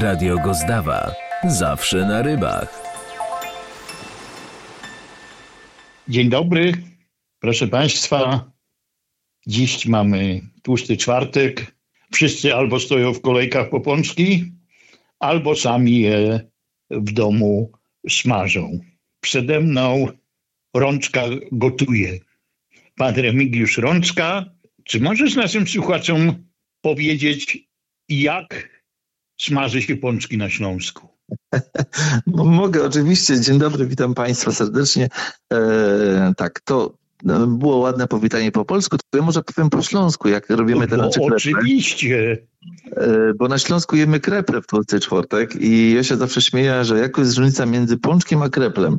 Radio Gozdawa. Zawsze na rybach. Dzień dobry. Proszę Państwa, dziś mamy tłusty czwartek. Wszyscy albo stoją w kolejkach po pączki, albo sami je w domu smażą. Przede mną Rączka gotuje. Pan Remigiusz Rączka, czy możesz naszym słuchaczom powiedzieć, jak smaży się pączki na Śląsku? Mogę, oczywiście. Dzień dobry, witam Państwa serdecznie. E, tak, to no, było ładne powitanie po polsku, to ja może powiem po śląsku, jak robimy te nasze kreple. Oczywiście. E, bo na Śląsku jemy kreple w tłusty czwartek i ja się zawsze śmieję, że jaka jest różnica między pączkiem a kreplem.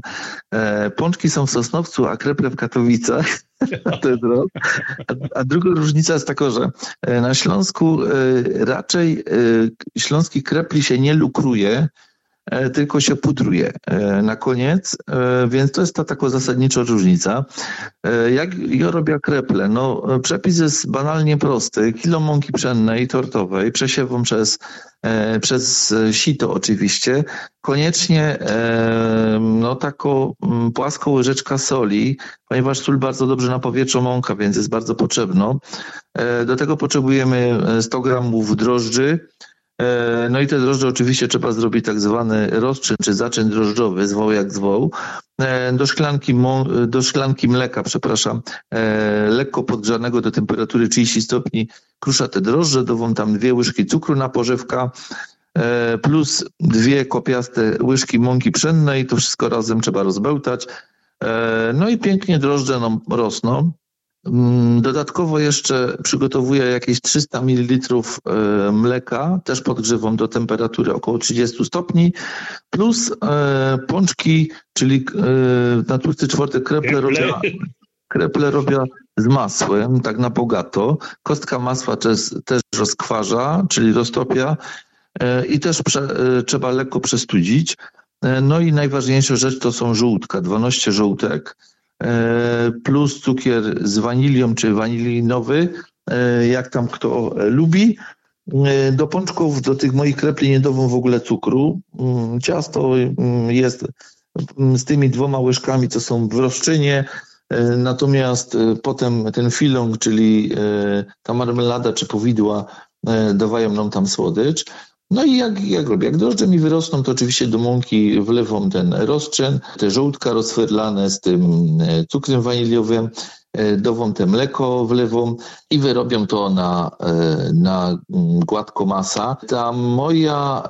E, pączki są w Sosnowcu, a kreple w Katowicach. A, druga różnica jest taka, że e, na Śląsku raczej śląskich krepli się nie lukruje, E, tylko się pudruje e, na koniec, e, więc to jest ta taka zasadnicza różnica. Jak ja robię kreple? No, przepis jest banalnie prosty. Kilo mąki pszennej, tortowej, przesiewą przez, przez sito oczywiście. Koniecznie no, taką mm, płaską łyżeczka soli, ponieważ sól bardzo dobrze napowietrza mąka, więc jest bardzo potrzebna. Do tego potrzebujemy 100 gramów drożdży, E, no i te drożdże oczywiście trzeba zrobić tak zwany rozczyn czy zaczyn drożdżowy, zwoł jak zwoł. E, do szklanki, do szklanki mleka, przepraszam, e, lekko podgrzanego do temperatury 30 stopni krusza te drożdże, dową tam dwie łyżki cukru na pożywka, plus dwie kopiaste łyżki mąki pszennej, to wszystko razem trzeba rozbełtać. No i pięknie drożdże nam rosną. Mm, dodatkowo jeszcze przygotowuję jakieś 300 ml e, mleka, też podgrzewam do temperatury około 30 stopni, plus e, pączki, czyli e, na tłusty czwartek kreple robię, kreple robię z masłem, tak na bogato. Kostka masła też, też rozkwarza, czyli roztopia i też prze, trzeba lekko przestudzić. No i najważniejsza rzecz to są żółtka, 12 żółtek plus cukier z wanilią czy wanilinowy, e, jak tam kto lubi. E, do pączków, do tych moich krepli nie dową w ogóle cukru. Mm, ciasto mm, jest mm, z tymi dwoma łyżkami, co są w rozczynie, natomiast potem ten filong, czyli ta marmelada czy powidła dawają nam tam słodycz. No i jak, jak robię? Jak drożdże mi wyrosną, to oczywiście do mąki wlewam ten rozczyn, te żołądka rozswerdlane z tym e, cukrem waniliowym, e, dową te mleko wlewą i wyrobią to na, e, na gładko masa. Ta moja,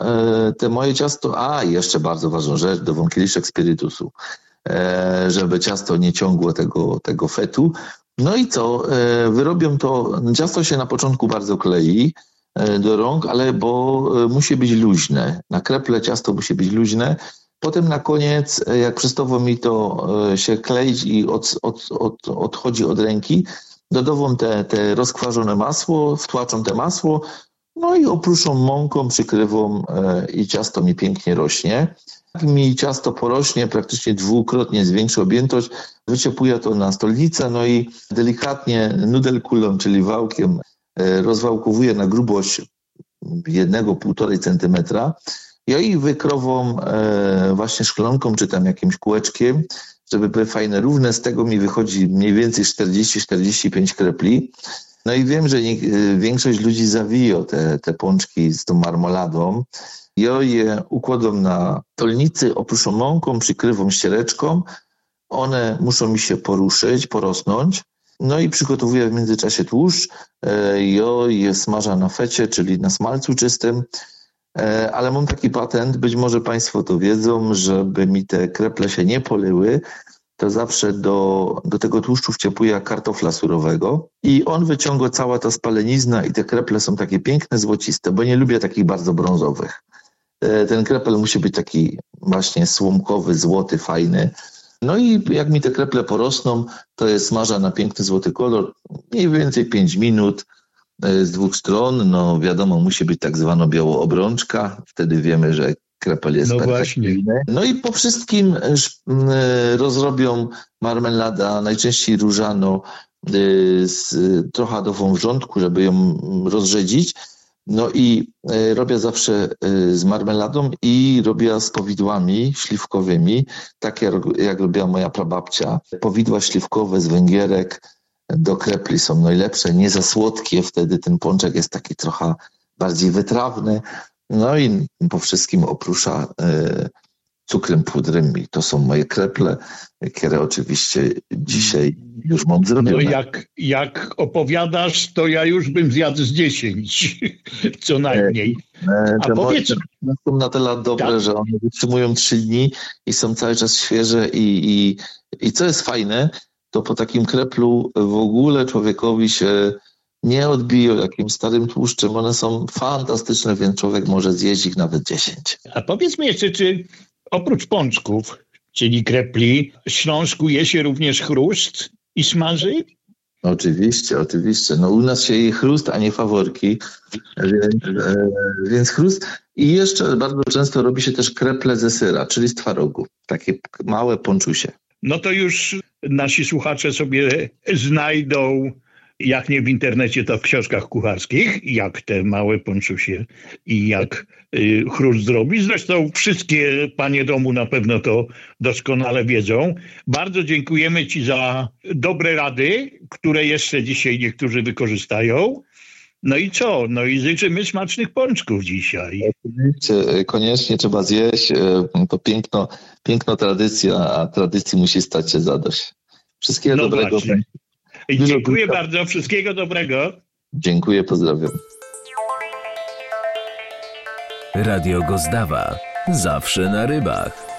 te moje ciasto, a jeszcze bardzo ważną rzecz, dową kieliszek spirytusu, żeby ciasto nie ciągło tego, tego fetu. No i co? Wyrobią to, ciasto się na początku bardzo klei, do rąk, ale bo e, musi być luźne. Na kreple ciasto musi być luźne. Potem na koniec, e, jak przestało mi to się kleić i od, od, od, odchodzi od ręki, dodawam te, te rozkwarzone masło, wtłaczam te masło, no i oprószą mąką, przykrywam i ciasto mi pięknie rośnie. Jak mi ciasto porośnie, praktycznie dwukrotnie zwiększy objętość, wyciepuję to na stolnicę, no i delikatnie nudelkulą, czyli wałkiem E, rozwałkowuję na grubość jednego, półtorej centymetra. Ja ich wykrową e, właśnie szklonką czy tam jakimś kółeczkiem, żeby były fajne, równe. Z tego mi wychodzi mniej więcej 40-45 krepli. No i wiem, że nie, e, większość ludzi zawija te, te pączki z tą marmoladą. Ja je układam na tolnicy, oprószą mąką, przykrywam ściereczką. One muszą mi się poruszyć, porosnąć. No i przygotowuję w międzyczasie tłuszcz. E, jo je smaża na fecie, czyli na smalcu czystym. E, ale mam taki patent, być może Państwo to wiedzą, żeby mi te kreple się nie polyły, to zawsze do, do tego tłuszczu wciepuje kartofla surowego i on wyciąga cała ta spalenizna i te kreple są takie piękne, złociste, bo nie lubię takich bardzo brązowych. E, ten krepel musi być taki właśnie słomkowy, złoty, fajny. No i jak mi te kreple porosną, to jest smaża na piękny złoty kolor, mniej więcej 5 minut e, z dwóch stron. No wiadomo, musi być tak zwana biała obrączka, wtedy wiemy, że krepel jest no perfekcyjny. Właśnie. No i po wszystkim e, e, rozrobią marmelada, najczęściej różano z trochę do wrzątku, żeby ją rozrzedzić. No i e, robię zawsze e, z marmeladą i robię z powidłami śliwkowymi, tak jak, robiła moja prababcia. Powidła śliwkowe z węgierek do krepli są najlepsze, nie za słodkie, wtedy ten pączek jest taki trochę bardziej wytrawny. No i po wszystkim oprusza e, cukrem pudrem i to są moje kreple, które oczywiście dzisiaj już mam zrobione. No jak, jak opowiadasz, to ja już bym zjadł z 10, co najmniej. E, A powiedz- są na tyle dobre, Tak. że one wytrzymują trzy dni i są cały czas świeże i, i, i co jest fajne, to po takim kreplu w ogóle człowiekowi się nie odbiją jakimś starym tłuszczem. One są fantastyczne, więc człowiek może zjeść ich nawet 10. A powiedz mi jeszcze, czy oprócz pączków, czyli krepli, Śląsku je się również chrust i smaży? Oczywiście, oczywiście. No u nas się je chrust, a nie faworki, więc, e, więc chrust. I jeszcze bardzo często robi się też kreple ze syra, czyli z twarogu. Takie małe ponczusie. No to już nasi słuchacze sobie znajdą, jak nie w internecie, to w książkach kucharskich, jak te małe ponczusie i jak y, chrust zrobić. Zresztą wszystkie panie domu na pewno to doskonale wiedzą. Bardzo dziękujemy Ci za dobre rady, które jeszcze dzisiaj niektórzy wykorzystają. No i co? No i życzymy smacznych pączków dzisiaj. Oczywiście, e, koniecznie trzeba zjeść. e, To piękno, piękno tradycja, a tradycji musi stać się zadość. Wszystkiego No dobrego. właśnie. Dziękuję bardzo. Wszystkiego dobrego. Dziękuję, pozdrawiam. Radio Gozdawa. Zawsze na rybach.